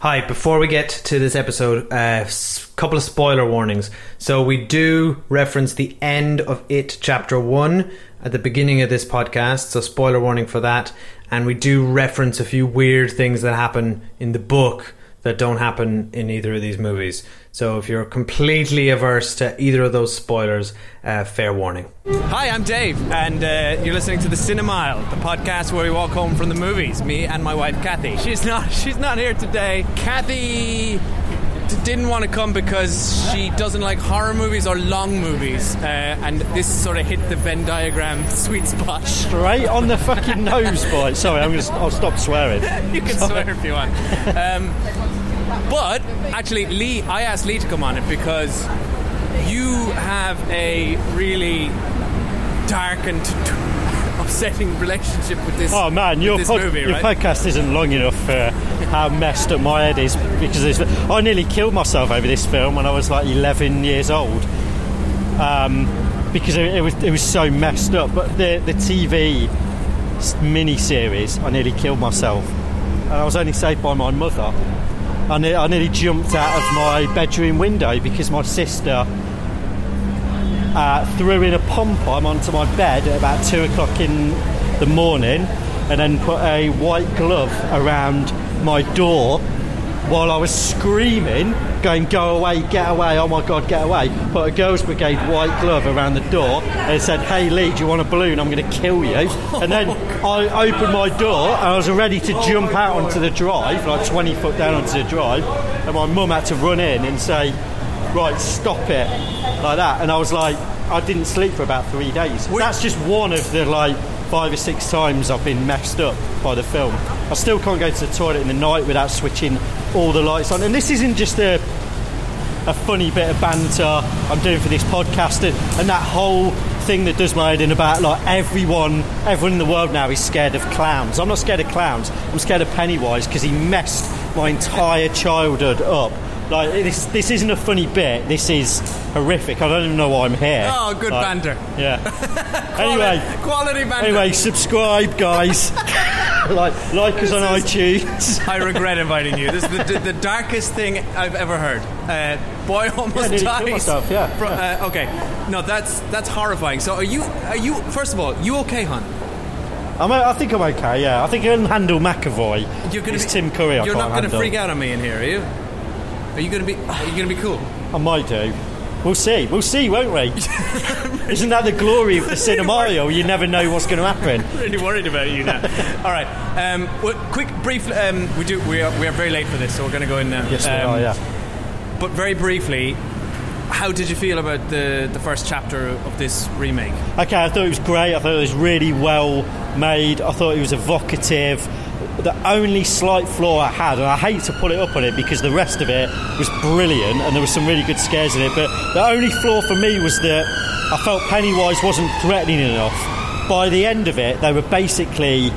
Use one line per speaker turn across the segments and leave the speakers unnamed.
Hi, before we get to this episode, a uh, couple of spoiler warnings. So, we do reference the end of It Chapter 1 at the beginning of this podcast, so spoiler warning for that. And we do reference a few weird things that happen in the book that don't happen in either of these movies. So, if you're completely averse to either of those spoilers, uh, fair warning.
Hi, I'm Dave, and uh, you're listening to the Cinemile, the podcast where we walk home from the movies. Me and my wife, Kathy. She's not. She's not here today. Kathy d- didn't want to come because she doesn't like horror movies or long movies, uh, and this sort of hit the Venn diagram sweet spot.
Straight on the fucking nose, boy. Sorry, I'm gonna. I'll stop swearing.
you can swear if you want. Um, but actually, Lee, I asked Lee to come on it because you have a really dark and upsetting relationship with this.
Oh man, your, pod-
movie,
your
right?
podcast isn't long enough for how messed up my head is because this, I nearly killed myself over this film when I was like 11 years old um, because it, it was it was so messed up. But the the TV mini series, I nearly killed myself, and I was only saved by my mother. I, I nearly jumped out of my bedroom window because my sister uh, threw in a pom pom onto my bed at about two o'clock in the morning and then put a white glove around my door while I was screaming, going, Go away, get away, oh my god, get away. Put a Girls Brigade white glove around the door and said, Hey Lee, do you want a balloon? I'm going to kill you. And then I opened my door and I was ready to jump out onto the drive, like 20 foot down onto the drive. And my mum had to run in and say, Right, stop it, like that. And I was like, I didn't sleep for about three days. That's just one of the like five or six times I've been messed up by the film. I still can't go to the toilet in the night without switching all the lights on. And this isn't just a a funny bit of banter I'm doing for this podcast and, and that whole thing that does my head in about like everyone everyone in the world now is scared of clowns. I'm not scared of clowns. I'm scared of Pennywise because he messed my entire childhood up. Like this, this isn't a funny bit. This is horrific. I don't even know why I'm here.
Oh, good
Like,
banter.
Yeah. anyway,
quality banter.
anyway, subscribe, guys. like, like us on iTunes.
I regret inviting you. This is the, the, the darkest thing I've ever heard. Uh, boy almost
Yeah,
dies.
myself, yeah,
Fro- Uh, okay, no, that's that's horrifying. So, are you are you first of all you okay, hon?
I'm, I think I'm okay. Yeah, I think I can handle McAvoy.
You're gonna be,
Tim Curry. I
You're not going to freak out on me in here, are you? Are you going to be? Are you going to be cool?
I might do. We'll see. We'll see, won't we? Isn't that the glory of the cinemario? You never know what's going to happen.
really worried about you now. All right. Um, well, quick, brief. Um, we do. We are. We are very late for this, so we're going to go in now.
Yes, we
um,
are. Yeah.
But very briefly, how did you feel about the the first chapter of this remake?
Okay, I thought it was great. I thought it was really well made. I thought it was evocative. The only slight flaw I had, and I hate to pull it up on it because the rest of it was brilliant and there were some really good scares in it, but the only flaw for me was that I felt Pennywise wasn't threatening enough. By the end of it, they were basically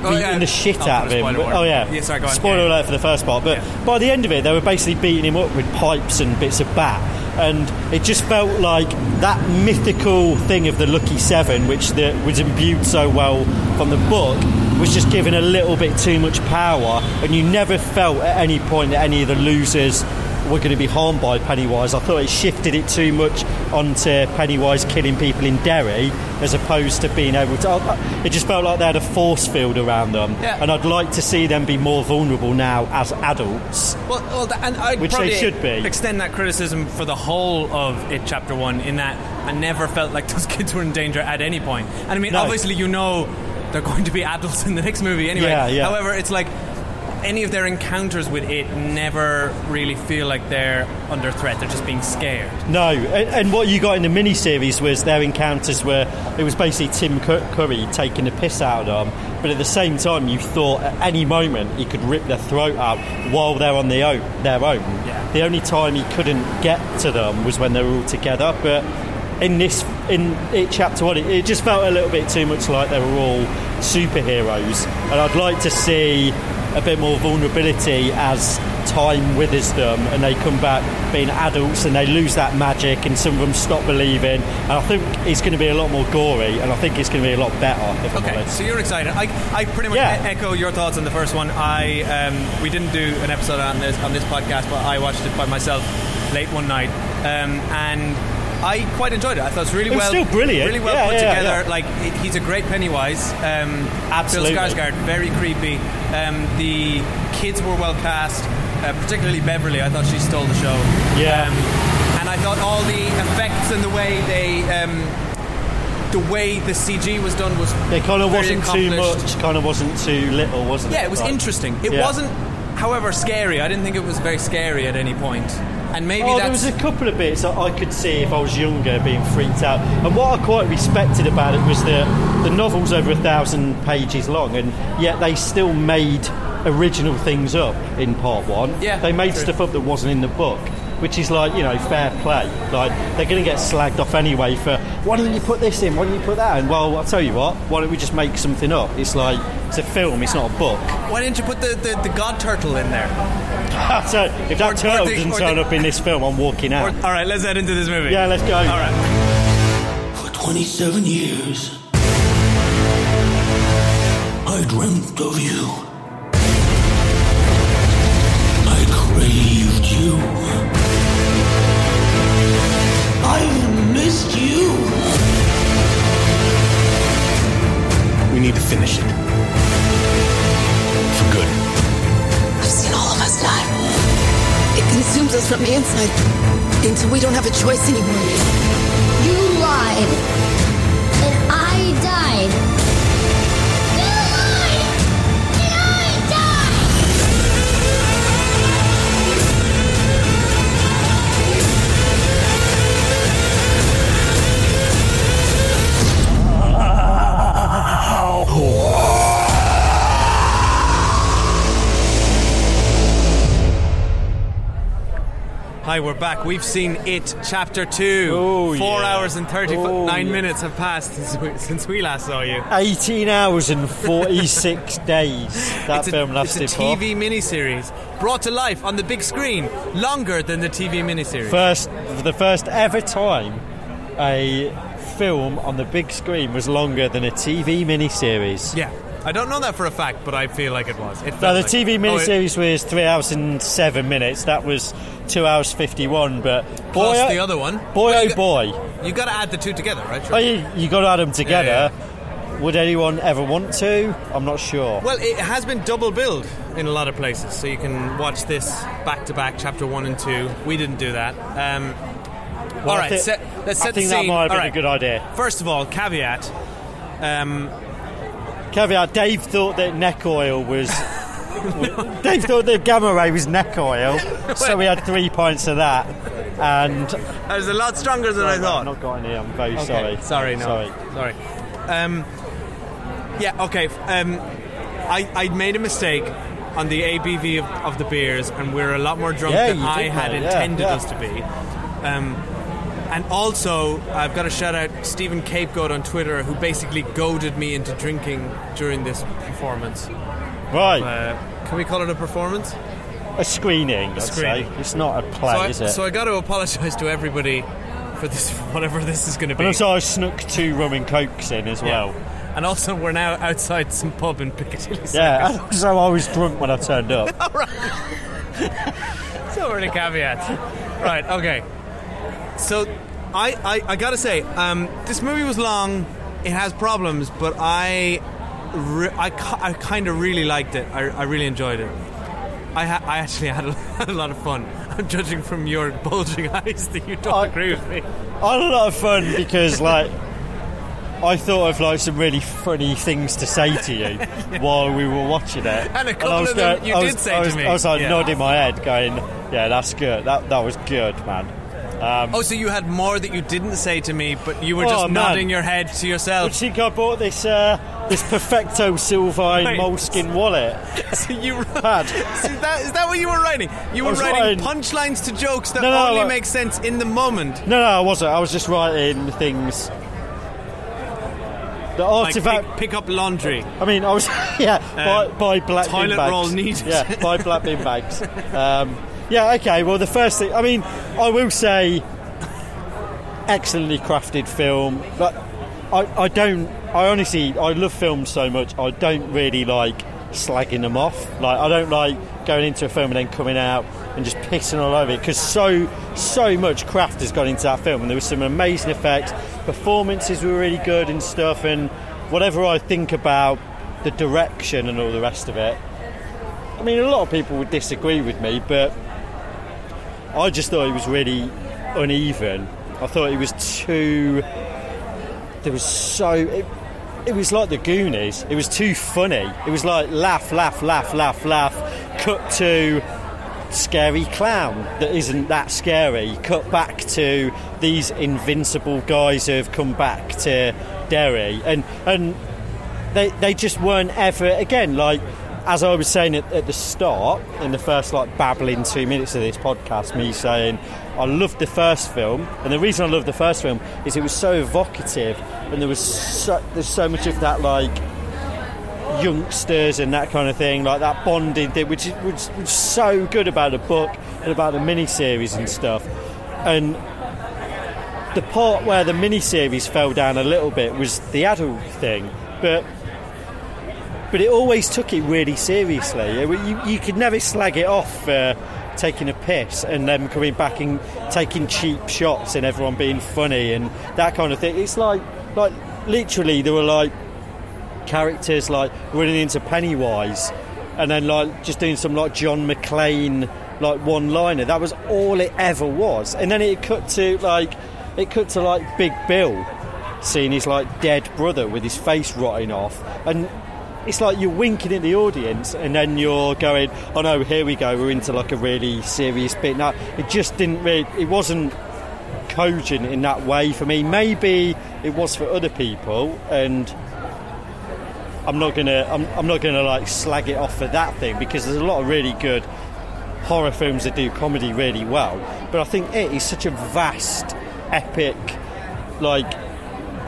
Oh,
beating
yeah.
the shit
I'll
out of him. oh yeah,
Yeah, sorry,
spoiler
Yeah.
alert for the first part. But
Yeah.
by the end of it, they were basically beating him up with pipes and bits of bat, and it just felt like that mythical thing of the Lucky Seven, which the, was imbued so well from the book, was just given a little bit too much power, and you never felt at any point that any of the losers were going to be harmed by Pennywise. I thought it shifted it too much onto Pennywise killing people in Derry as opposed to being able to. Uh, it just felt like they had a force field around them,
Yeah.
and I'd like to see them be more vulnerable now as adults.
Well, well and I'd
Which they
probably
should be.
extend that criticism for the whole of it, chapter one, in that I never felt like those kids were in danger at any point. And I mean,
No.
obviously, you know they're going to be adults in the next movie anyway.
Yeah, yeah.
However, it's like any of their encounters with it never really feel like they're under threat. They're just being scared.
No, and, and what you got in the mini-series was their encounters where it was basically Tim Curry taking the piss out of them, but at the same time you thought at any moment he could rip their throat out while they're on their own. Their own.
Yeah.
The only time he couldn't get to them was when they were all together, but in this in it chapter one it, it just felt a little bit too much like they were all superheroes and I'd like to see a bit more vulnerability as time withers them and they come back being adults and they lose that magic and some of them stop believing. And I think it's going to be a lot more gory and I think it's going to be a lot better.
Okay, so you're excited. I, I pretty much
Yeah.
e- echo your thoughts on the first one. I um, we didn't do an episode on this on this podcast, but I watched it by myself late one night, um, and I quite enjoyed it. I thought it was really
It was
well,
still brilliant.
really well
Yeah,
put
yeah,
together.
yeah.
Like it, he's a great Pennywise. Um,
Absolutely.
Bill Skarsgård, very creepy. Um, the kids were well cast, uh, particularly Beverly. I thought she stole the show.
Yeah.
Um, and I thought all the effects and the way they. Um, the way the CG was done was
It kind of wasn't too much, kind of wasn't too little, wasn't it?
Yeah, it was
Like-
interesting. It wasn't, however, scary. I didn't think it was very scary at any point. And maybe
Oh, there was a couple of bits that I could see if I was younger being freaked out. And what I quite respected about it was that the novel's over a thousand pages long, and yet they still made original things up in part one.
Yeah,
they made
true.
stuff up that wasn't in the book, which is like you know fair play. Like they're going to get slagged off anyway for why didn't you put this in? Why didn't you put that in? Well, I'll tell you what. Why don't we just make something up? It's like it's a film. It's not a book.
why didn't you put the, the, the god turtle in there?
So if that
Or- or
turtle
the-
doesn't turn
the-
up in this film, I'm walking
Or,
out.
all right, let's head into this movie.
yeah, let's go.
All right.
For 27 years, I dreamt of you.
From the inside until we don't have a choice anymore.
You lied. And I died.
Hi, we're back. We've seen It Chapter 2.
Oh,
Four
yeah.
hours and 39
Oh, yeah.
minutes have passed since we, since we last saw you.
18 hours and 46 days that
it's a,
film lasted
it's a
for.
TV miniseries brought to life on the big screen, longer than the TV miniseries.
First, for the first ever time, a film on the big screen was longer than a TV miniseries.
yeah. I don't know that for a fact, but I feel like it was. It
No, the
like-
TV
Oh, it-
miniseries was three hours and seven minutes. That was two hours fifty-one. But boy,
Plus the other one.
boy,
Well,
oh
got-
boy,
You got to add the two together, right?
oh, you, you got to add them together. Would anyone ever want to? I'm not sure.
Well, it has been double billed in a lot of places, so you can watch this back to back, chapter one and two. We didn't do that. Um,
Well,
all
I
right,
thi-
set, let's
I
set
think
the
that might have
All
been
right.
a good idea.
First of all, caveat. Um,
Caveat: Dave thought that neck oil was. Dave thought that gamma ray was neck oil, so we had three pints of that. And
that was a lot stronger than I
I've
thought.
not got any. I'm very
Okay,
sorry.
Sorry, no.
Sorry.
Sorry. Um, yeah, okay. Um, I, I made a mistake on the ABV of, of the beers, and we're a lot more drunk
Yeah,
than
you
I
did,
had
mate. Yeah,
intended
yeah.
us to be. Um, and also, I've got to shout out Stephen Capegoat on Twitter, who basically goaded me into drinking during this performance.
Right,
Uh, can we call it a performance?
a screening. I'd
screening.
say it's not a play,
so, I,
is it?
so I got to apologise to everybody for this, whatever this is going to be.
and also, I snuck two rum and cokes in as well.
And also, we're now outside some pub in Piccadilly.
Yeah, also I was drunk when I turned up. All right.
so many caveats. right, okay. So, I, I, I gotta say, um, this movie was long. It has problems, but I, re- I, I kind of really liked it. I, I really enjoyed it. I, ha- I actually had a, had a lot of fun. I'm judging from your bulging eyes that you don't
I-
agree with me.
I had a lot of fun because, like, I thought of like some really funny things to say to you while we were watching it.
And a couple
I was
of them you
I
did say
I
to me.
I was like
Yeah.
nodding my head, going, "Yeah, that's good. That that was good, man." Um,
Oh, so you had more that you didn't say to me, but you were
Oh,
just nodding your head to yourself.
see, I bought this uh, this Perfecto Sylvine
Right.
moleskin wallet.
so you
Pad.
See, that, is that what you were writing? You were writing
writing-
punchlines to jokes that
No, no,
only
like-
make sense in the moment.
No, no, I wasn't. I was just writing things. the
Like
artifact.
pick, pick up laundry.
I mean, I was yeah buy, buy black bin
toilet
bags.
roll needed.
Yeah, buy black bin bags. Um, yeah, okay. Well, the first thing. I mean, I will say, excellently crafted film. But I, I don't. I honestly, I love films so much. I don't really like slagging them off. Like, I don't like going into a film and then coming out and just pissing all over it because so so much craft has gone into that film, and there was some amazing effects. Performances were really good and stuff, and whatever I think about the direction and all the rest of it. I mean, a lot of people would disagree with me, but I just thought it was really uneven. I thought it was too. There was so. It, it was like the Goonies. It was too funny. It was like laugh, laugh, laugh, laugh, laugh. Cut to scary clown that isn't that scary. Cut back to these invincible guys who have come back to Derry, and and they they just weren't ever again like as I was saying at, at the start in the first like babbling two minutes of this podcast me saying I loved the first film and the reason I loved the first film is it was so evocative and there was so, there's so much of that like youngsters and that kind of thing like that bonding thing which was so good about the book and about the miniseries and stuff. And the part where the miniseries fell down a little bit was the adult thing, but but it always took it really seriously. You, you could never slag it off for taking a piss and then coming back and taking cheap shots and everyone being funny and that kind of thing. It's like like literally there were like characters like running into Pennywise and then like just doing some like John McClane like one liner. That was all it ever was. And then it cut to like it cut to like Big Bill seeing his like dead brother with his face rotting off and it's like you're winking at the audience and then you're going, oh no, here we go, we're into like a really serious bit. Now, it just didn't really, it wasn't cogent in that way for me. Maybe it was for other people and I'm not gonna I'm, I'm not gonna like slag it off for that thing because there's a lot of really good horror films that do comedy really well. But I think it is such a vast, epic, like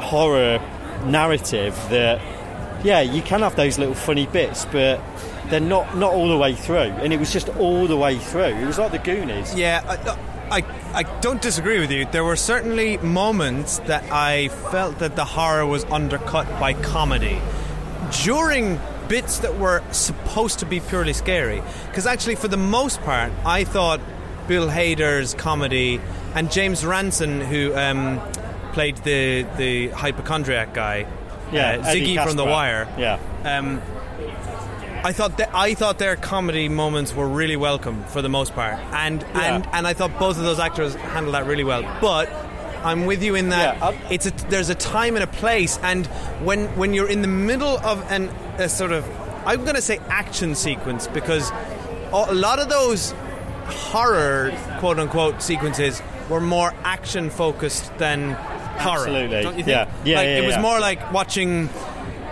horror narrative that yeah, you can have those little funny bits, but they're not not all the way through. And it was just all the way through. It was like the Goonies.
Yeah, I, I, I don't disagree with you. There were certainly moments that I felt that the horror was undercut by comedy during bits that were supposed to be purely scary. Because actually, for the most part, I thought Bill Hader's comedy and James Ransone, who um, played the the hypochondriac guy,
Yeah,
uh, Ziggy from The Wire.
Yeah.
Um, I thought that I thought their comedy moments were really welcome for the most part, and and and I thought both of those actors handled that really well. But I'm with you in that
Yeah,
it's a, there's a time and a place, and when when you're in the middle of an a sort of I'm going to say action sequence because a lot of those horror quote unquote sequences were more action focused than horror.
Absolutely.
Don't you think?
Yeah. Yeah,
Like,
yeah,
it was
yeah.
more like watching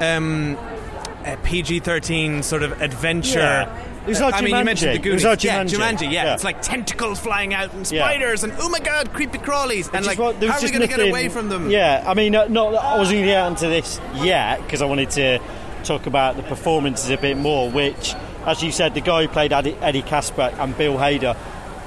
um, a PG-13 sort of adventure.
Yeah. It was like
I mean, you
Jumanji.
mentioned the
It was
yeah,
Jumanji.
Jumanji. Yeah.
Yeah.
it's like tentacles flying out and
Yeah.
spiders and oh my god, creepy crawlies. And like,
what-
how are we going to get away from them?
Yeah, I mean, uh, not I wasn't going to get onto this yet because I wanted to talk about the performances a bit more. Which, as you said, the guy who played Eddie, Eddie Casper and Bill Hader,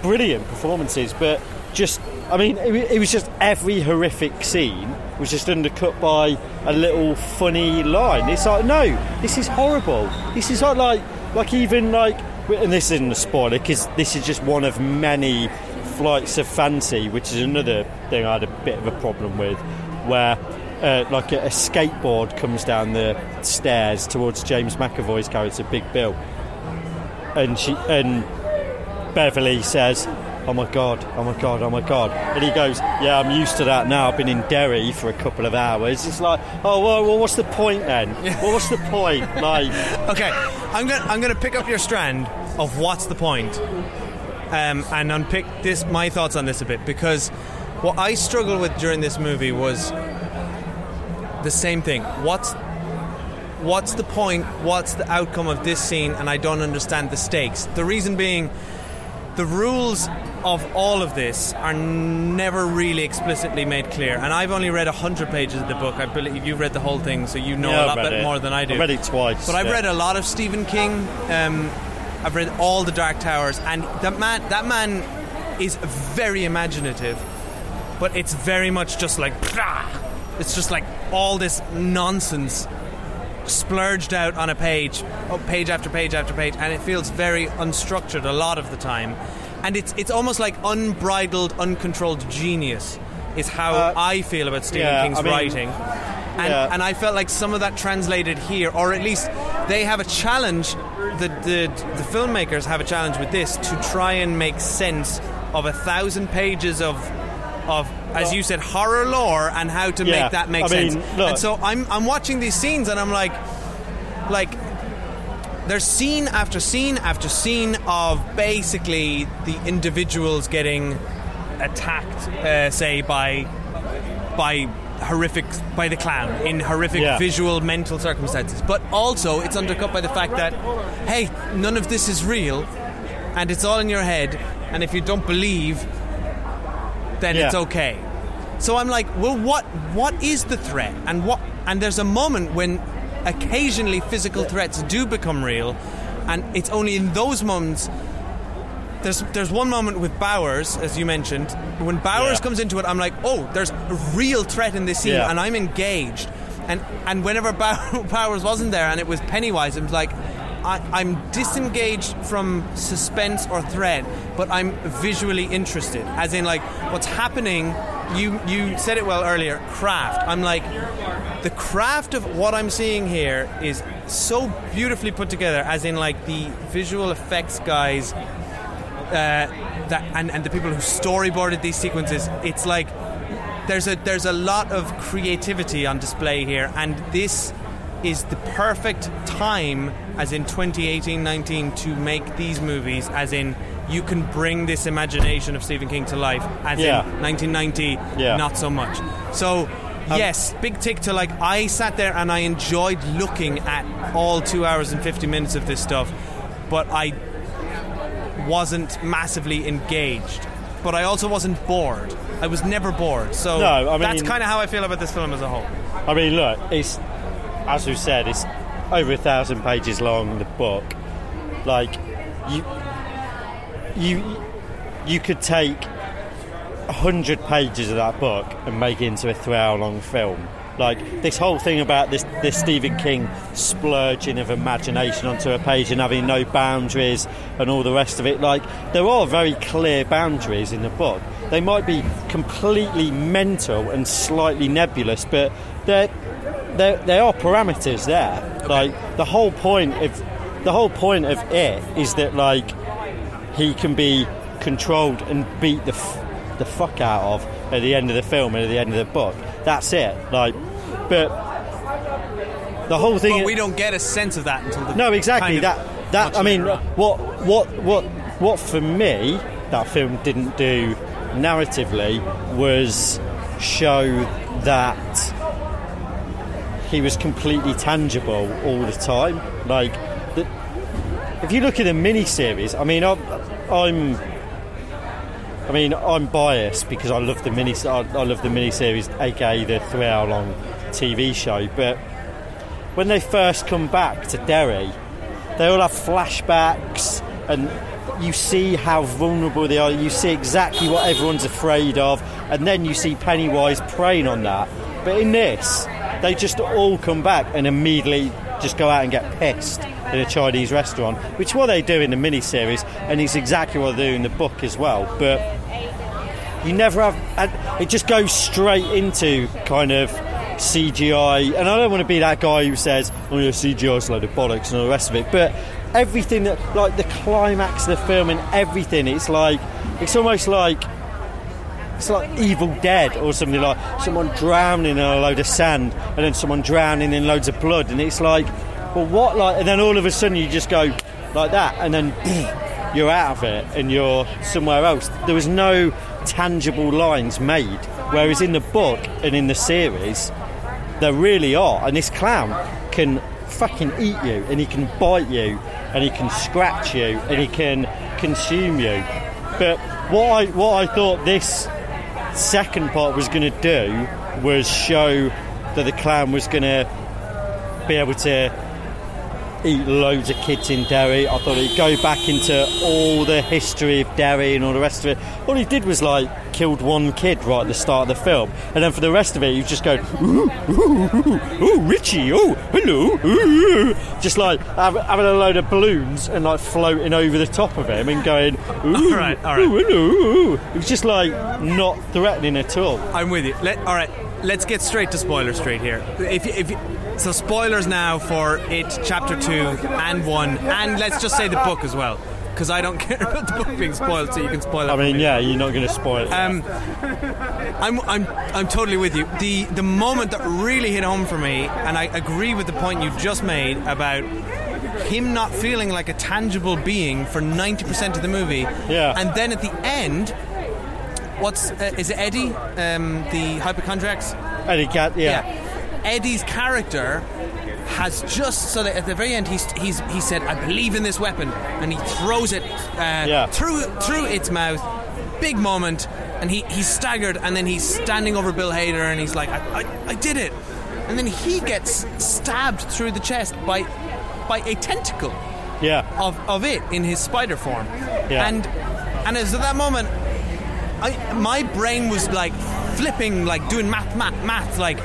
brilliant performances. But just, I mean, it, it was just every horrific scene was just undercut by a little funny line. It's like, no, this is horrible. This is like, like, like even like, and this isn't a spoiler because this is just one of many flights of fancy, which is another thing I had a bit of a problem with, where uh, like a, a skateboard comes down the stairs towards James McAvoy's character, Big Bill, and she and Beverly says. Oh my god, oh my god, oh my god. And he goes, Yeah, I'm used to that now. I've been in Derry for a couple of hours. It's like, Oh, well, well what's the point then? Well, what's the point? Like,
Okay, I'm gonna I'm gonna pick up your strand of what's the point, um, and unpick this my thoughts on this a bit because what I struggled with during this movie was the same thing. What's what's the point? What's the outcome of this scene? And I don't understand the stakes. The reason being, the rules of all of this are never really explicitly made clear. And I've only read 100 pages of the book. I believe you've read the whole thing, so you know
Yeah,
a lot bit
it.
more than I do.
I've read it twice,
But I've
yeah.
read a lot of Stephen King. Um, I've read all the Dark Towers, and that man, that man is very imaginative. But it's very much just like, it's just like all this nonsense splurged out on a page, oh, page after page after page, and it feels very unstructured a lot of the time. And it's it's almost like unbridled, uncontrolled genius is how
Uh,
I feel about Stephen
yeah,
King's
I mean-
writing. And,
Yeah.
and I felt like some of that translated here, or at least they have a challenge. The, the the filmmakers have a challenge with this to try and make sense of a thousand pages of of as you said horror lore and how to
Yeah,
make that make
I
sense. and so I'm I'm watching these scenes and I'm like like there's scene after scene after scene of basically the individuals getting attacked, uh, say by by horrific by the clown in horrific
Yeah.
visual mental circumstances. But also, it's undercut by the fact that hey, none of this is real, and it's all in your head. And if you don't believe, then
Yeah.
it's okay. So I'm like, well, what what is the threat? And what? And there's a moment when occasionally physical threats do become real, and it's only in those moments. There's there's one moment with Bowers, as you mentioned. When Bowers
Yeah.
comes into it, I'm like, oh, there's a real threat in this scene,
Yeah.
and I'm engaged. And and whenever Bowers wasn't there, and it was Pennywise, it was like. I, I'm disengaged from suspense or threat, but I'm visually interested. As in, like, what's happening? You you said it well earlier. Craft. I'm like, the craft of what I'm seeing here is so beautifully put together. As in, like the visual effects guys uh, that and, and the people who storyboarded these sequences, it's like there's a there's a lot of creativity on display here, and this is the perfect time, as in 2018-19, to make these movies. As in, you can bring this imagination of Stephen King to life. As
Yeah.
in 1990,
Yeah.
not so much. So. Um, yes, big tick to like. I sat there and I enjoyed looking at all two hours and 50 minutes of this stuff, but I wasn't massively engaged, but I also wasn't bored. I was never bored. So
No, I mean, that's
kind of how I feel about this film as a whole.
I mean, look, it's as we said, it's over a thousand pages long. The book, like you, you, you could take a hundred pages of that book and make it into a three-hour-long film. Like this whole thing about this, this Stephen King splurging of imagination onto a page and having no boundaries and all the rest of it. Like there are very clear boundaries in the book. They might be completely mental and slightly nebulous, but they're there, there are parameters there. Like the whole point of the whole point of it is that like he can be controlled and beat the f- the fuck out of at the end of the film and at the end of the book. That's it. Like, but the whole thing.
But we don't get a sense of that until the
No, exactly.
kind of
that that I mean, what what what what for me that film didn't do narratively was show that he was completely tangible all the time. Like, the, if you look at the mini-series, I mean, I'm, I'm I mean, I'm biased because I love the mini. I, I love the mini-series, aka the three-hour-long TV show. But when they first come back to Derry, they all have flashbacks, and you see how vulnerable they are. You see exactly what everyone's afraid of, and then you see Pennywise preying on that. But in this, they just all come back and immediately just go out and get pissed in a Chinese restaurant, which is what they do in the mini-series, and it's exactly what they do in the book as well. But you never have. It just goes straight into kind of CGI, and I don't want to be that guy who says, "Oh, yeah, CGI's a load of bollocks" and all the rest of it. But everything that, like the climax of the film and everything, it's like it's almost like it's like Evil Dead or something like someone drowning in a load of sand and then someone drowning in loads of blood, and it's like, well, what? Like, and then all of a sudden you just go like that, and then you're out of it and you're somewhere else. There was no tangible lines made, whereas in the book and in the series, there really are. And this clown can fucking eat you, and he can bite you, and he can scratch you, and he can consume you. But what I what I thought this second part was going to do was show that the clan was going to be able to eat loads of kids in Derry. I thought he'd go back into all the history of Derry and all the rest of it. All he did was like killed one kid right at the start of the film, and then for the rest of it, he was just going, ooh, ooh, ooh, ooh, Richie, oh, hello, ooh, just like having a load of balloons and like floating over the top of him and going, ooh,
All right, all right.
ooh, hello, ooh. It was just like not threatening at all.
I'm with you. Let, all right, let's get straight to spoiler straight here. If, if so, spoilers now for it, chapter two and one, and let's just say the book as well, because I don't care about the book being spoiled, so you can spoil it.
I mean,
me.
yeah, you're not going to spoil it.
Um, I'm, I'm, I'm totally with you. The the moment that really hit home for me, and I agree with the point you just made about him not feeling like a tangible being for 90% of the movie.
Yeah.
And then at the end, what's uh, is it Eddie, um, the hypochondriacs?
Eddie Cat, yeah.
Eddie's character has just so that at the very end he's, he's he said I believe in this weapon and he throws it uh,
Yeah.
through through its mouth big moment and he, he's staggered and then he's standing over Bill Hader and he's like I, I, I did it and then he gets stabbed through the chest by by a tentacle
Yeah.
of, of it in his spider form.
Yeah.
And and as at that moment, I my brain was like flipping, like doing math, math, math, like.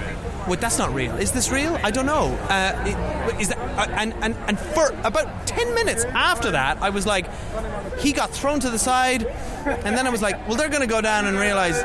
Wait, that's not real. Is this real? I don't know. Uh, is that? Uh, and and and for about ten minutes after that, I was like, he got thrown to the side, and then I was like, well, they're going to go down and realize,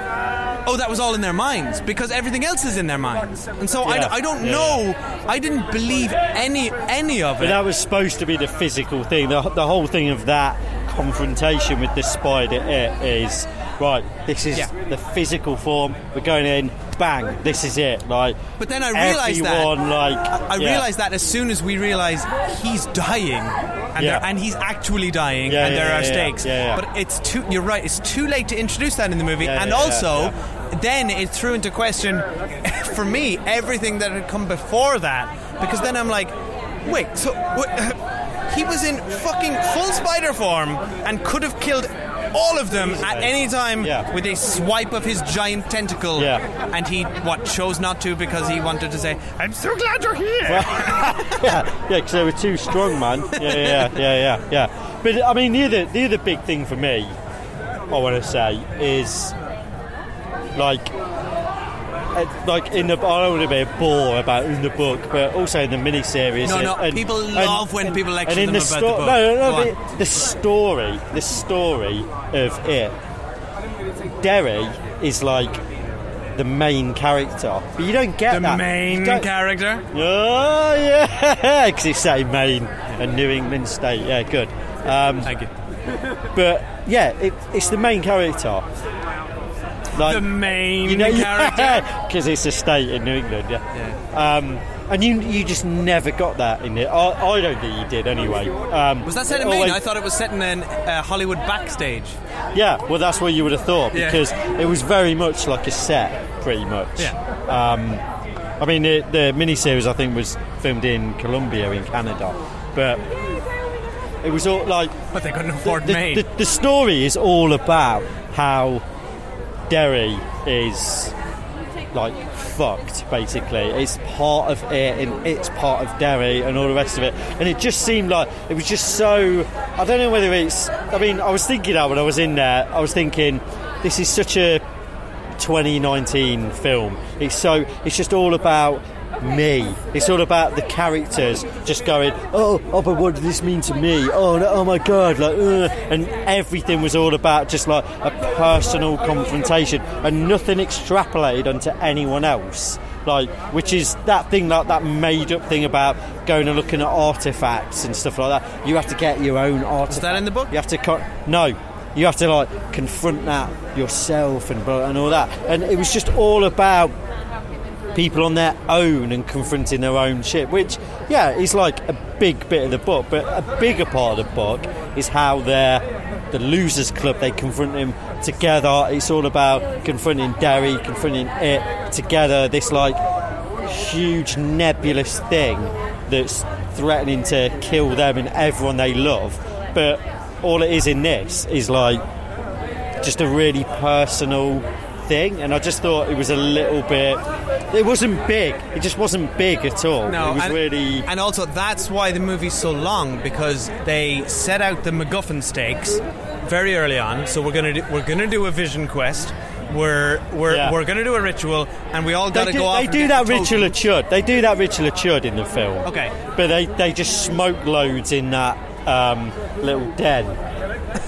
oh, that was all in their minds because everything else is in their minds, and so
Yeah.
I, I don't
Yeah,
know. I didn't believe any any of it.
But that was supposed to be the physical thing. The, the whole thing of that confrontation with the spider is right. This is
Yeah.
the physical form. We're going in. Bang! This is it. Like,
But then I realised that-
like
I
yeah.
realized that as soon as we realize he's dying, and,
Yeah.
and he's actually dying,
Yeah,
and there are stakes. But it's too. You're right. It's too late to introduce that in the movie, and also, then it threw into question, for me, everything that had come before that. Because then I'm like, wait, so what, he was in fucking full spider form and could have killed. All of them at any time
Yeah.
with a swipe of his giant tentacle,
Yeah.
and he what chose not to because he wanted to say, "I'm so glad you're here."
yeah, yeah, because they were too strong, man. Yeah, yeah, yeah, yeah, yeah. But I mean, the other, the other big thing for me, I want to say, is like, like in the. I don't want to be a bore about in the book, but also in the miniseries.
No,
and-
no,
and-
people
and-
love when people lecture
and in
them
the
about the book.
No, no, no. The story, the story of it, Derry is like the main character, but you don't get
The
that.
main character.
Oh yeah, because it's say Maine and New England State. Yeah, good. Um,
Thank you.
but yeah, it, it's the main character. Like,
The main
you know,
character.
because it's a state in New England. Yeah. Um, and you you just never got that in it. I, I don't think you did anyway. Um,
Was that set in Maine? I thought it was set in a uh, Hollywood backstage.
Yeah, well, that's what you would have thought
Yeah.
because it was very much like a set, pretty much.
Yeah.
Um, I mean, the, the miniseries I think was filmed in Columbia in Canada, but it was all like
But they couldn't afford
the,
Maine.
the, the story is all about how Derry is like fucked basically. It's part of it and it's part of Derry and all the rest of it. And it just seemed like it was just so I don't know whether it's I mean I was thinking that when I was in there I was thinking this is such a 2019 film. It's so it's just all about me. It's all about the characters just going oh oh but what does this mean to me? Oh no, oh my god like uh, and everything was all about just like a personal confrontation and nothing extrapolated onto anyone else. Like which is that thing like that made up thing about going and looking at artifacts and stuff like that. You have to get your own artifact
that in the book?
you have to co- no. You have to like confront that yourself and and all that. And it was just all about people on their own and confronting their own shit, which, yeah, is like a big bit of the book, but a bigger part of the book is how they're the losers club, they confront him together. It's all about confronting Derry, confronting it together, this like huge nebulous thing that's threatening to kill them and everyone they love. But all it is in this is like just a really personal thing, and I just thought it was a little bit. It wasn't big. It just wasn't big at all.
No,
it was
and,
really.
and also that's why the movie's so long because they set out the MacGuffin stakes very early on. So we're gonna do, we're gonna do a vision quest. We're we're,
Yeah.
we're gonna do a ritual, and we all got
They
to
do,
go off.
they do that
the
ritual of
totem.
chud. They do that ritual of chud in the film.
Okay.
But they, they just smoke loads in that um, little den.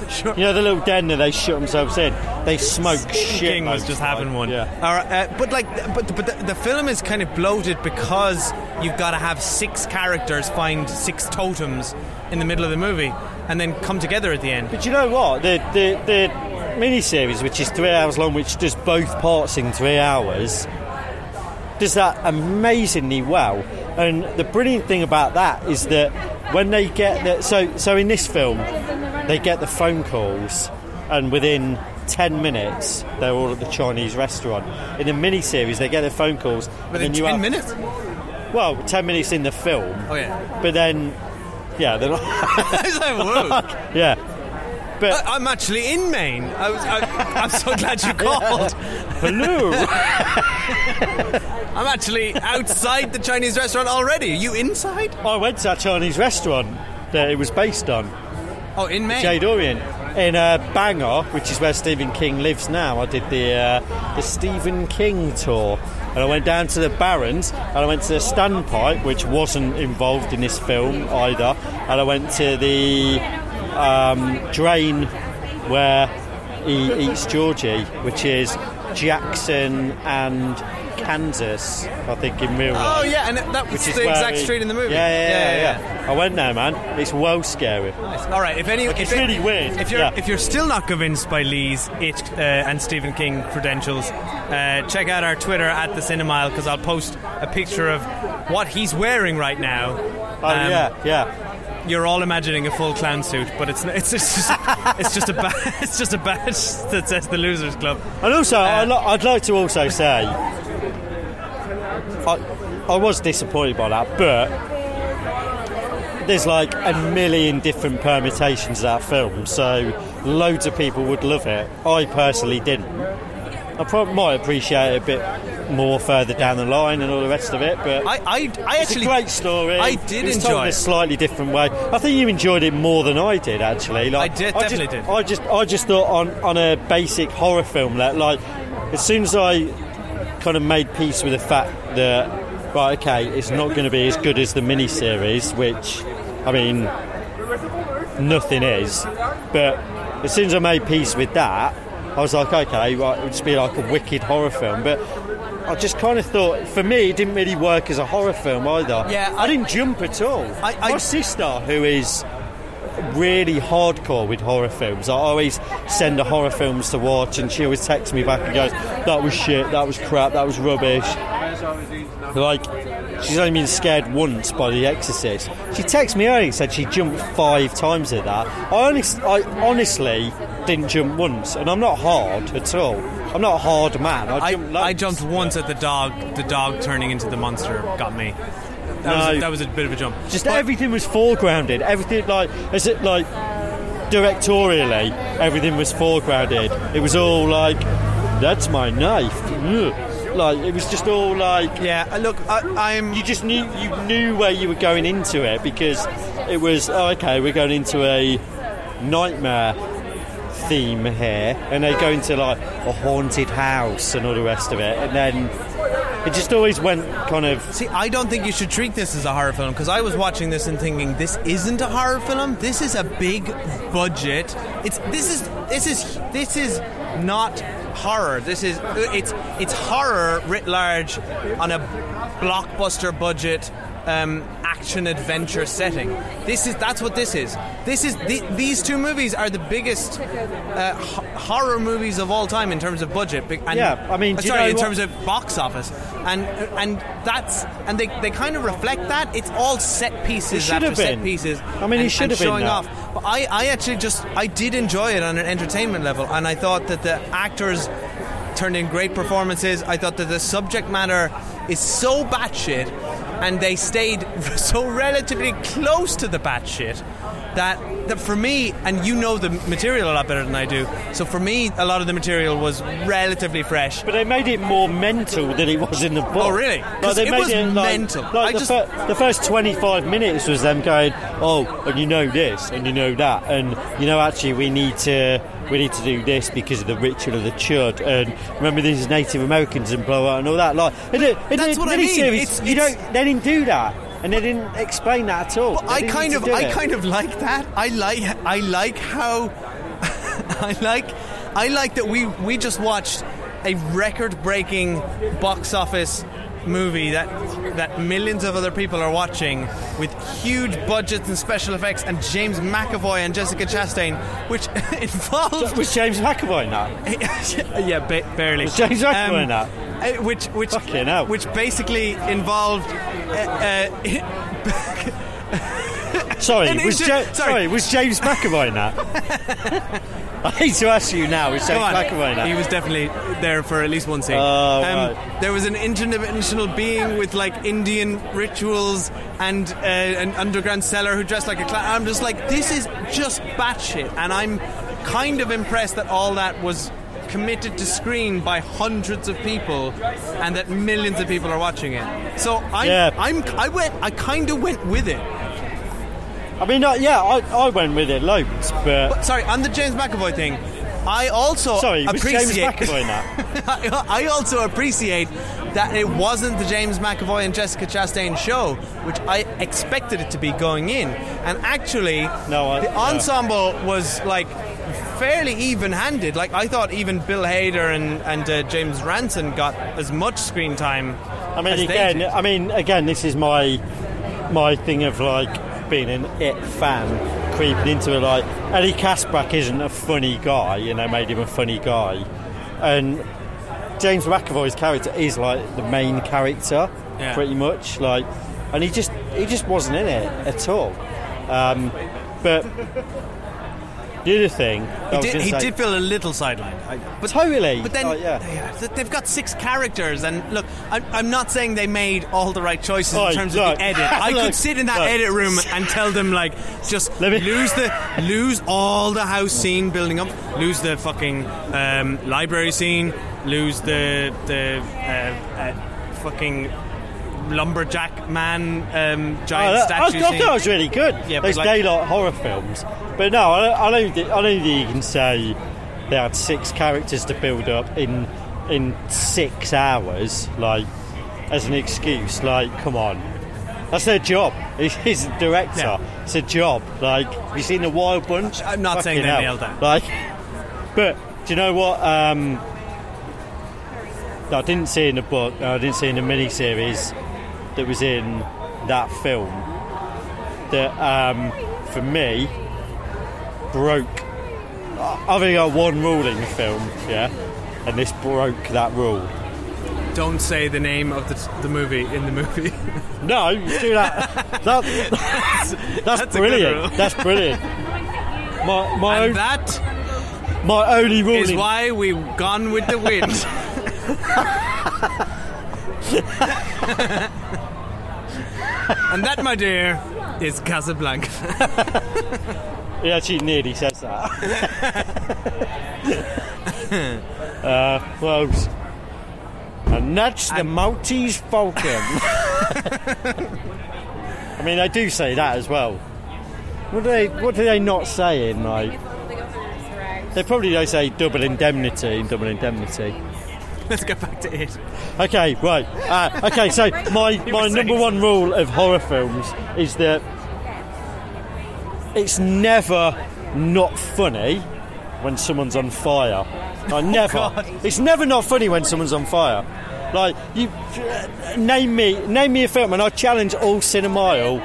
Sure.
You know the little den that they shut themselves in. They smoke shit.
King was just having one.
Yeah.
All right, uh, but like, but but the, the film is kind of bloated because you've got to have six characters find six totems in the middle of the movie, and then come together at the end.
But you know what? The the the mini-series, which is three hours long, which does both parts in three hours, does that amazingly well. And the brilliant thing about that is that when they get the so so in this film, they get the phone calls, and within. 10 minutes, they're all at the Chinese restaurant. In the mini-series, they get the phone calls.
Within
then you
ten
have-
minutes.
Well, 10 minutes in the film.
Oh yeah.
But then, yeah, they're not.
I was like, whoa.
yeah. But
I- I'm actually in Maine. I was, I, I'm so glad you called.
hello.
I'm actually outside the Chinese restaurant already. Are you inside?
I went to that Chinese restaurant that it was based on,
Oh, in Maine.
Jade Orient, in uh, Bangor, which is where Stephen King lives now. I did the uh, the Stephen King tour, and I went down to the Barrens and I went to the Standpipe, which wasn't involved in this film either, and I went to the um, Drain, where he eats Georgie, which is Jackson and Kansas, I think, in real life.
Oh yeah, and that was the exact
he-
street in the movie.
Yeah, yeah, yeah. yeah, I went there, man. It's well scary. Nice.
All right, if any,
Like,
if
it's really weird,
If you're
yeah.
if you're still not convinced by Lee's It uh, and Stephen King credentials, uh, check out our Twitter at the Cinemile because I'll post a picture of what he's wearing right now.
Oh
Um,
yeah, yeah.
You're all imagining a full clown suit, but it's it's just it's just a ba- it's just a badge that says the Losers Club.
And also,
Uh,
I'd like to also say, I, I was disappointed by that, but there's like a million different permutations of that film, so loads of people would love it. I personally didn't. I probably might appreciate it a bit more further down the line and all the rest of it, but
I I, I
it's
actually
a great story.
I did
It's told
enjoy
in a
it.
slightly different way. I think you enjoyed it more than I did, actually. Like,
I did-
just,
definitely did.
I just, I just thought on on a basic horror film that, like, as soon as I kind of made peace with the fact that, right, okay, it's not going to be as good as the mini series, which, I mean, nothing is, but as soon as I made peace with that, I was like, okay, right, it would just be like a wicked horror film, but. I just kind of thought, for me, it didn't really work as a horror film either.
Yeah,
I,
I-
didn't jump at all.
I- I-
My sister, who is really hardcore with horror films, I always send her horror films to watch, and she always texts me back and goes, "That was shit. That was crap. That was rubbish." Like, she's only been scared once by The Exorcist. She texted me earlier and said she jumped five times at that. I, honest, I honestly didn't jump once, and I'm not hard at all. I'm not a hard man. I
I,
jumped,
I
loads.
jumped once at the dog. The dog turning into the monster got me. That, was,
No.
a, that was a bit of a jump.
Just
But-
everything was foregrounded. Everything like is it like directorially, everything was foregrounded. It was all like, that's my knife. Ugh. Like it was just all like
Yeah, uh, look, I, I'm.
you just knew you knew where you were going into it because it was oh, okay. We're going into a nightmare theme here, and they go into like a haunted house and all the rest of it, and then it just always went kind of
See, I don't think you should treat this as a horror film because I was watching this and thinking this isn't a horror film. This is a big budget. It's this is this is this is not horror. This is it's it's horror writ large on a blockbuster budget um, action adventure setting. This is that's what this is. This is the, these two movies are the biggest uh, ho- horror movies of all time in terms of budget. And,
Yeah, I mean,
uh, sorry,
know
in
what-
terms of box office, and and that's and they, they kind of reflect that. It's all set pieces
should
after
have
set pieces.
I mean,
and,
should
and
have been
showing
that.
off. But I, I actually just I did enjoy it on an entertainment level, and I thought that the actors turned in great performances. I thought that the subject matter is so batshit, and they stayed so relatively close to the batshit that that for me, and you know the material a lot better than I do. So for me, a lot of the material was relatively fresh.
But they made it more mental than it was in the book.
Oh, really? 'Cause
they
it
made
was
like-
mental.
Like
I
the,
just-
fir- the first 25 minutes was them going, oh, and you know this, and you know that, and you know actually we need to we need to do this because of the ritual of the chud, and remember these Native Americans and blah blah and all that. Like, the, in
That's
the
what I mean.
miniseries,
It's-
you
it's-
don't. They didn't do that, and they didn't explain that at all.
I kind of, I
it.
kind of like that. I like, I like how, I like, I like that we we just watched a record-breaking box office movie that that millions of other people are watching with huge budgets and special effects and James McAvoy and Jessica Chastain, which involved
Was James McAvoy in that?
yeah, ba- barely.
Was James McAvoy in that?
uh, Which, which,
Fucking hell.
which basically involved. Uh, uh,
Sorry, was Ja- sorry.
sorry.
was James McAvoy in that? I need to ask you now, James McAvoy that?
He was definitely there for at least one scene.
Oh,
um,
right.
There was an interdimensional being with like Indian rituals and uh, an underground seller who dressed like a clown. I'm just like, this is just batshit, and I'm kind of impressed that all that was committed to screen by hundreds of people, and that millions of people are watching it. So I'm,
Yeah.
I'm, I went, I kind of went with it.
I mean, uh, yeah, I, I went with it loads, but,
But sorry, on the James McAvoy thing, I also
sorry, was James
appreciate.
McAvoy that?
I also appreciate that it wasn't the James McAvoy and Jessica Chastain show, which I expected it to be going in. And actually,
No, I-
the
yeah.
ensemble was like fairly even-handed. Like I thought, even Bill Hader and and uh, James Ransone got as much screen time.
I mean,
as they
again. I mean, again, this is my my thing of like being an it fan, creeping into it. Like Eddie Kaspbrak isn't a funny guy, you know, made him a funny guy, and James McAvoy's character is like the main character,
Yeah.
pretty much. Like, and he just he just wasn't in it at all. Um, but the other thing,
He did, he did feel a little sidelined. But
totally.
But then
Oh, yeah.
they've got six characters, and look, I'm, I'm not saying they made all the right choices
Look,
in terms
look,
of the edit. I
look,
could sit in that
look.
edit room and tell them like, just
me-
lose the lose all the house scene building up, lose the fucking um, library scene, lose the the uh, uh, fucking lumberjack man um,
Oh,
giant
I, I
statue
thought it was really good.
Yeah,
Those
like-
daylight horror films. But no, I don't, I don't. Think, I don't think you can say they had six characters to build up in in six hours, like as an excuse. Like, come on, that's their job. He's, a director.
Yeah.
It's a job. Like, have you seen the Wild Bunch?
I'm not saying
Fucking
they
hell.
nailed that.
Like, but do you know what? Um, I didn't see in the book. I didn't see in the miniseries that was in that film that um, for me broke. I- I've only got one rule in the film, yeah, and this broke that rule.
Don't say the name of the, the movie in the movie.
No, you do that. that that's,
That's good
brilliant. That's brilliant. My my,
and
own,
that
my only rule
is
in,
why we've gone with the wind. and that, my dear, is Casablanca.
He actually nearly says that. uh, what? And that's the Maltese Falcon. I mean, they do say that as well. What do they? What do they not say in like? They probably don't say double indemnity and double indemnity.
Let's go back to it.
Okay, right. Uh, okay, so my, my number one rule of horror films is that it's never not funny when someone's on fire. Like never.
God.
it's never not funny when someone's on fire. Like you, name me, name me a film, and I challenge all Cinemile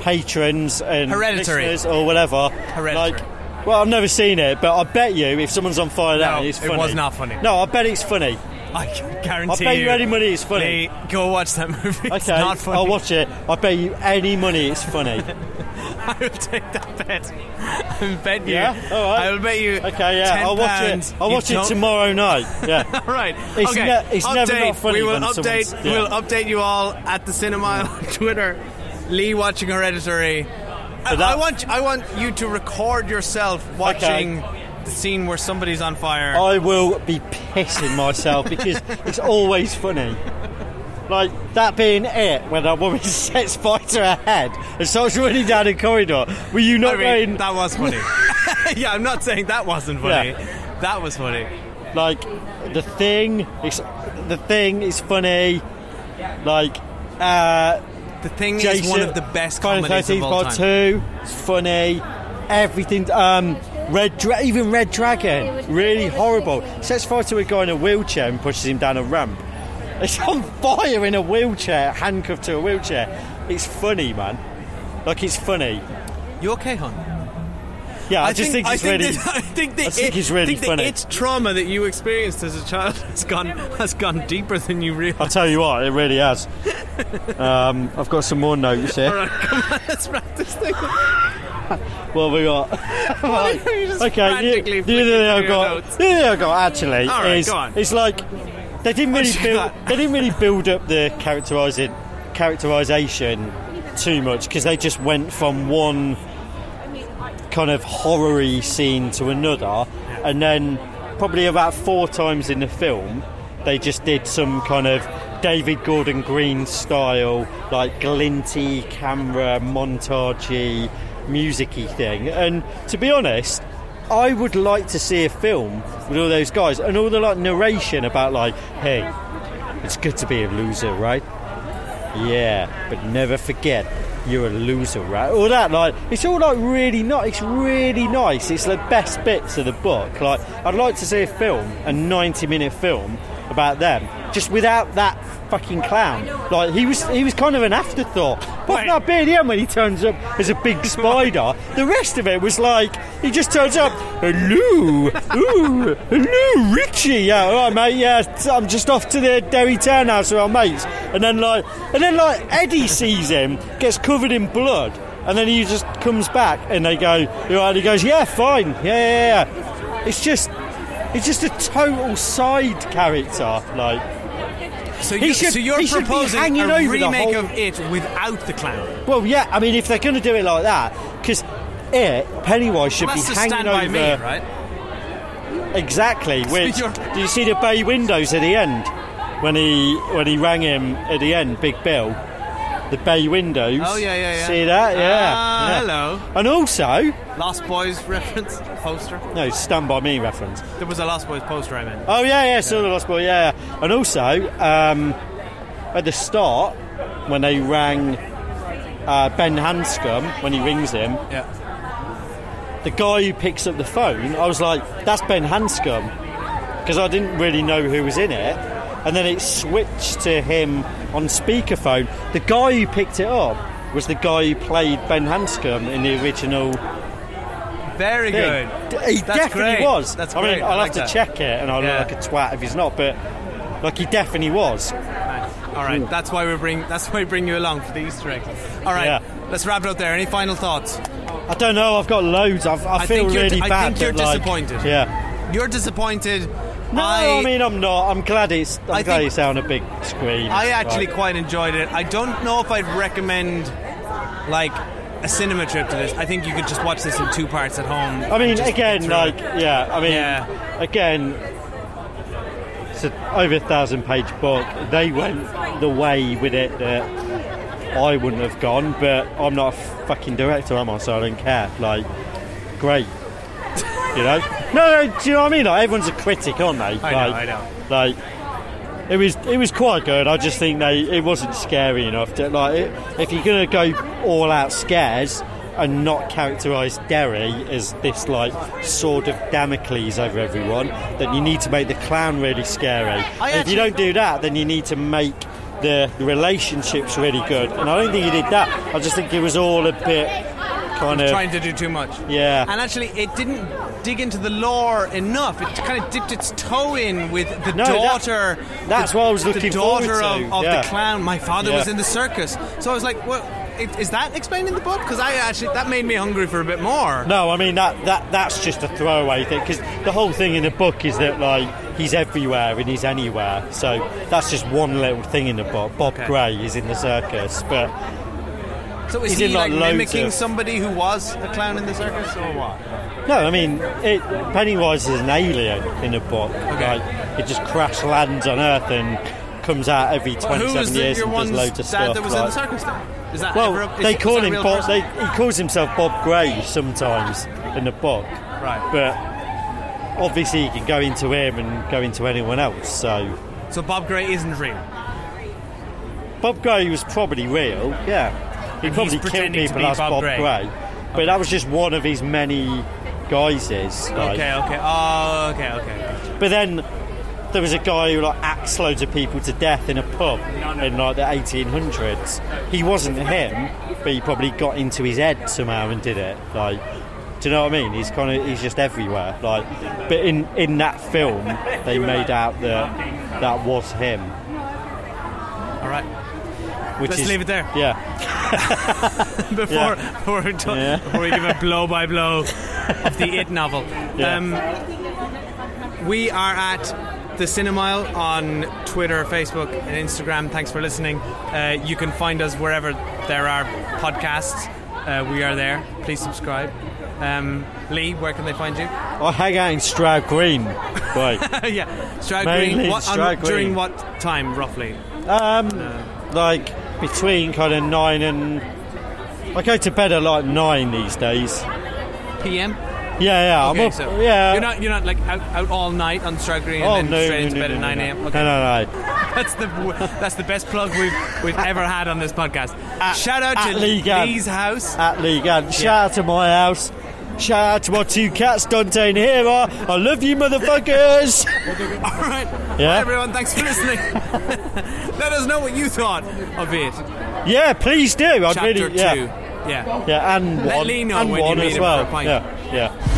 patrons and
Hereditary.
listeners or whatever.
Hereditary.
Like, well, I've never seen it, but I bet you if someone's on fire, that
No,
it's
it
funny.
was not funny.
No, I bet it's funny.
I can guarantee you.
I bet you any money it's funny.
Lee, go watch that movie. It's
Okay,
not funny.
I'll watch it. I bet you any money it's funny.
I will take that bet. I bet you.
Yeah? All right.
I will bet you.
Okay, yeah,
10
I'll watch it. I'll watch it tomorrow night. Yeah.
All right.
It's
okay.
ne- it's
update.
never not funny
We will update.
yeah.
We'll update you all at the cinema on Twitter. Lee watching Hereditary. I, I want I want you to record yourself watching the scene where somebody's on fire.
I will be pissing myself because it's always funny. Like that being it, when a woman sets fire to her head and starts running down a corridor. Were you
I
not
mean,
going
that was funny. yeah, I'm not saying that wasn't funny.
Yeah.
That was funny.
like the thing? It's, the thing is funny. Like uh,
The thing
Jason,
is one of the best
Friday the
comedies of
13th
all
Part
time.
Two, it's funny. Everything. Um, Red, Dra- even Red Dragon, really horrible. Sets fire to a guy in a wheelchair and pushes him down a ramp. It's on fire in a wheelchair, handcuffed to a wheelchair. It's funny, man. Like it's funny.
You okay, hon?
Yeah, I, just think,
I
it's
think
really.
that- I think the,
I think
it-
really
think
funny.
The its trauma that you experienced as a child has gone has gone deeper than you realize.
I'll tell you what, it really has. Um, I've got some more notes here.
All right, come on, let's wrap this thing. up.
What have we got? Right.
You're just
okay,
frantically
the, the other thing I've got,
notes.
the other I've got actually
All right,
is it's like they didn't really build they didn't really build up the characterizing characterization too much because they just went from one kind of horror-y scene to another, and then probably about four times in the film they just did some kind of David Gordon Green style, like glinty camera, montagey, musicy thing. And to be honest, I would like to see a film with all those guys and all the like narration about like, hey, it's good to be a loser, right? Yeah, but never forget you're a loser, right? All that, like, it's all like really nice. It's really nice. It's the best bits of the book. Like, I'd like to see a film, a 90 minute film about them, just without that fucking clown. Like, he was, he was kind of an afterthought. But that bit at the end when he turns up as a big spider, the rest of it was like, he just turns up, hello, ooh, hello, Richie. Yeah, all right, mate. Yeah, I'm just off to the Derry Townhouse with our mates, and then like, and then like Eddie sees him, gets covered in blood, and then he just comes back, and they go, you right? He goes, yeah, fine, yeah, yeah, yeah. It's just, it's just a total side character, like.
So, you,
should-
so you're
he should be
proposing a remake of it without the clown.
Well, yeah, I mean, if they're going to do it like that, because it Pennywise should
Well,
be hanging over
by me, right?
exactly. Which do you see the bay windows at the end when he when he rang him at the end, Big Bill? The bay windows.
Oh, yeah, yeah, yeah.
See that? Yeah.
Ah,
yeah.
hello.
And also,
Lost Boys reference poster.
no, Stand by Me reference.
There was a Lost Boys poster I meant.
Oh yeah, yeah, saw the Lost Boy, yeah, yeah. And also, um, at the start, when they rang uh, Ben Hanscom, when he rings him,
Yeah.
the guy who picks up the phone, I was like, that's Ben Hanscom. Because I didn't really know who was in it. And then it switched to him on speakerphone. The guy who picked it up was the guy who played Ben Hanscom in the original
Very
thing.
good.
He
That's
definitely
great.
was.
That's
I mean,
great. I
I'll
like
have
that.
to check it and I'll
Yeah.
look like a twat if he's not, but like he definitely was.
All right, mm. that's why we bring that's why we bring you along for the Easter egg. All right,
Yeah.
let's wrap it up there. Any final thoughts?
I don't know, I've got loads. I've, I,
I
feel
think
really
I think you're
that, like-
disappointed.
Yeah.
You're disappointed.
No, I, mean I'm not. I'm glad it's. I'm
I
glad
think-
it's on a big screen.
I actually
Right.
quite enjoyed it. I don't know if I'd recommend like a cinema trip to this. I think you could just watch this in two parts at home.
I mean, again, like,
it.
yeah. I mean,
Yeah.
again, it's an over a thousand page book. They went the way with it that I wouldn't have gone, but I'm not a fucking director, am I? So I don't care. Like, great. You know? No, no. Do you know what I mean? Like, everyone's a critic, aren't they?
I know, I know.
Like, it was it was quite good. I just think they it wasn't scary enough. To, like, it, if you're gonna go all out scares and not characterise Derry as this like sword of Damocles over everyone, then you need to make the clown really scary.
I
And if you don't do that, then you need to make the, the relationships really good. And I don't think he did that. I just think it was all a bit kind of
trying to do too much.
yeah.
And actually, it didn't dig into the lore enough. It kind of dipped its toe in with the
No, that-
daughter.
that's
the,
what I was
the
looking
daughter
forward to,
of, of
yeah.
the clown. My father
Yeah.
was in the circus, so I was like, "Well, is that explained in the book?" Because I actually that made me hungry for a bit more.
No, I mean that, that that's just a throwaway thing because the whole thing in the book is that like he's everywhere and he's anywhere. So that's just one little thing in the book. Bob
Okay.
Gray is in the circus, but
So is
he's
he like
like
mimicking
of-
somebody who was a clown in the circus, or what?
No, I mean it, Pennywise is an alien in a book.
Okay.
Like it just crash lands on Earth and comes out every
Well, who
27
was
years and does loads of stuff.
that was in the circus then? Is that
well,
ever, is,
they call him Bob. They, he calls himself Bob Gray sometimes in the book,
Right.
but obviously he can go into him and go into anyone else. So
So Bob Gray isn't real.
Bob Gray was probably real. Yeah, he
And
probably killed people as
Bob
Bob,
Gray.
Gray. but that was just one of his many guises. like-
Okay, okay. Oh, okay, okay.
But then there was a guy who like axed loads of people to death in a pub in like the 1800s. He wasn't him, but he probably got into his head somehow and did it. Like, do you know what I mean? He's kind of he's just everywhere. Like, but in in that film, they made out that that was him.
All right.
Which
Let's
is,
leave it there.
Yeah.
before,
Yeah.
before, we do-
Yeah.
before we give a blow by blow of the It novel.
Yeah.
Um, we are at the Cinemile on Twitter, Facebook, and Instagram. Thanks for listening. Uh, you can find us wherever there are podcasts. Uh, we are there. Please subscribe. Um, Lee, where can they find you?
I hang out in Stroud Green. Right.
yeah, Stroud
Mainly
Green. What, on-
Stroud Green.
During what time, roughly?
Um, like between kind of nine and I go to bed at like nine these days.
PM.
Yeah, yeah,
Okay,
I'm up.
so
yeah.
you're not you're not like out, out all night on Green
oh
and
no,
then straight
no,
into
no,
bed
no,
at nine
no.
a.m.
No,
Okay.
no, no.
That's the that's the best plug we've we've ever had on this podcast. Shout out to. Lee's house.
At One. Shout out to my house. Shout out to my two cats, Dante and Hera. I love you, motherfuckers.
All right,
Yeah.
Bye, everyone. Thanks for listening. Let us know what you thought of it.
Yeah, please do. I'd
Chapter
really, yeah,
two. Yeah.
yeah, and
Let
one,
Lee know
and
when you
one
meet
as
him
well.
for a pint.
Yeah, yeah.